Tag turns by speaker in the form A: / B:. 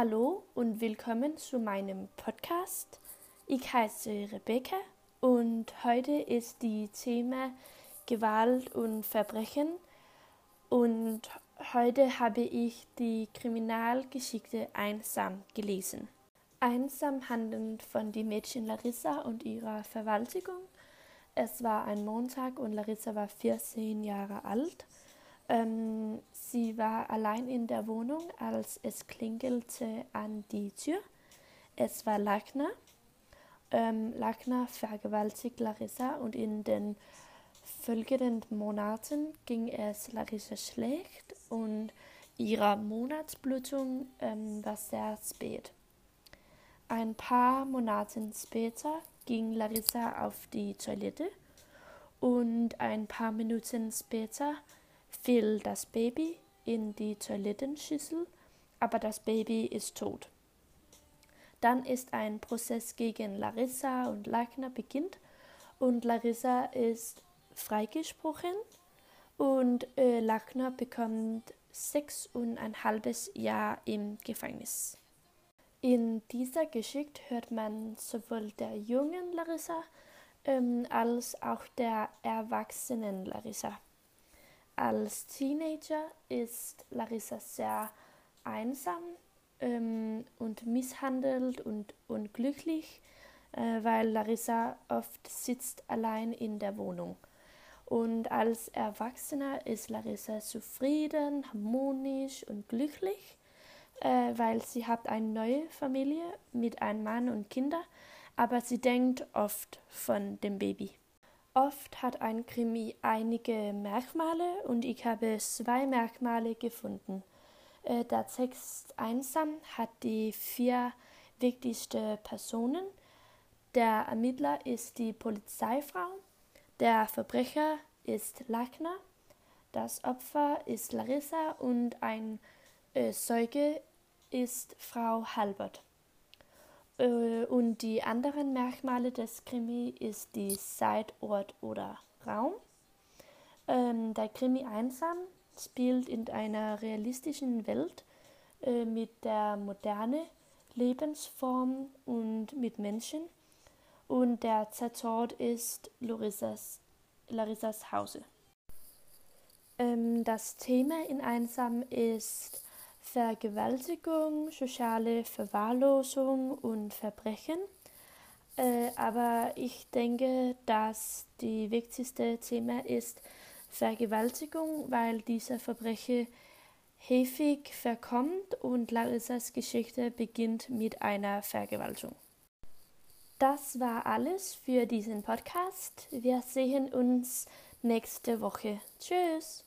A: Hallo und willkommen zu meinem Podcast. Ich heiße Rebecca und heute ist die Thema Gewalt und Verbrechen und heute habe ich die Kriminalgeschichte Einsam gelesen. Einsam handelt von die Mädchen Larissa und ihrer Verwaltigung. Es war ein Montag und Larissa war 14 Jahre alt. Ähm, sie war allein in der Wohnung, als es klingelte an die Tür. Es war Lachner. Ähm, Lachner vergewaltigt Larissa und in den folgenden Monaten ging es Larissa schlecht und ihre Monatsblutung ähm, war sehr spät. Ein paar Monate später ging Larissa auf die Toilette und ein paar Minuten später fiel das Baby in die Toilettenschüssel, aber das Baby ist tot. Dann ist ein Prozess gegen Larissa und Lachner beginnt und Larissa ist freigesprochen und äh, Lachner bekommt sechs und ein halbes Jahr im Gefängnis. In dieser Geschichte hört man sowohl der jungen Larissa ähm, als auch der erwachsenen Larissa. Als Teenager ist Larissa sehr einsam ähm, und misshandelt und unglücklich, äh, weil Larissa oft sitzt allein in der Wohnung. Und als Erwachsener ist Larissa zufrieden, harmonisch und glücklich, äh, weil sie hat eine neue Familie mit einem Mann und Kindern, aber sie denkt oft von dem Baby. Oft hat ein Krimi einige Merkmale und ich habe zwei Merkmale gefunden. Äh, der Text einsam hat die vier wichtigsten Personen. Der Ermittler ist die Polizeifrau, der Verbrecher ist Lachner, das Opfer ist Larissa und ein äh, Zeuge ist Frau Halbert. Äh, und die anderen Merkmale des Krimi ist die Zeit, Ort oder Raum. Ähm, der Krimi einsam spielt in einer realistischen Welt äh, mit der moderne Lebensform und mit Menschen. Und der Tatort ist Larissas, Larissas Hause. Ähm, das Thema in Einsam ist Vergewaltigung, soziale Verwahrlosung und Verbrechen. Äh, aber ich denke, dass die wichtigste Thema ist Vergewaltigung, weil dieser Verbrechen häufig verkommt und Larissas Geschichte beginnt mit einer Vergewaltigung. Das war alles für diesen Podcast. Wir sehen uns nächste Woche. Tschüss.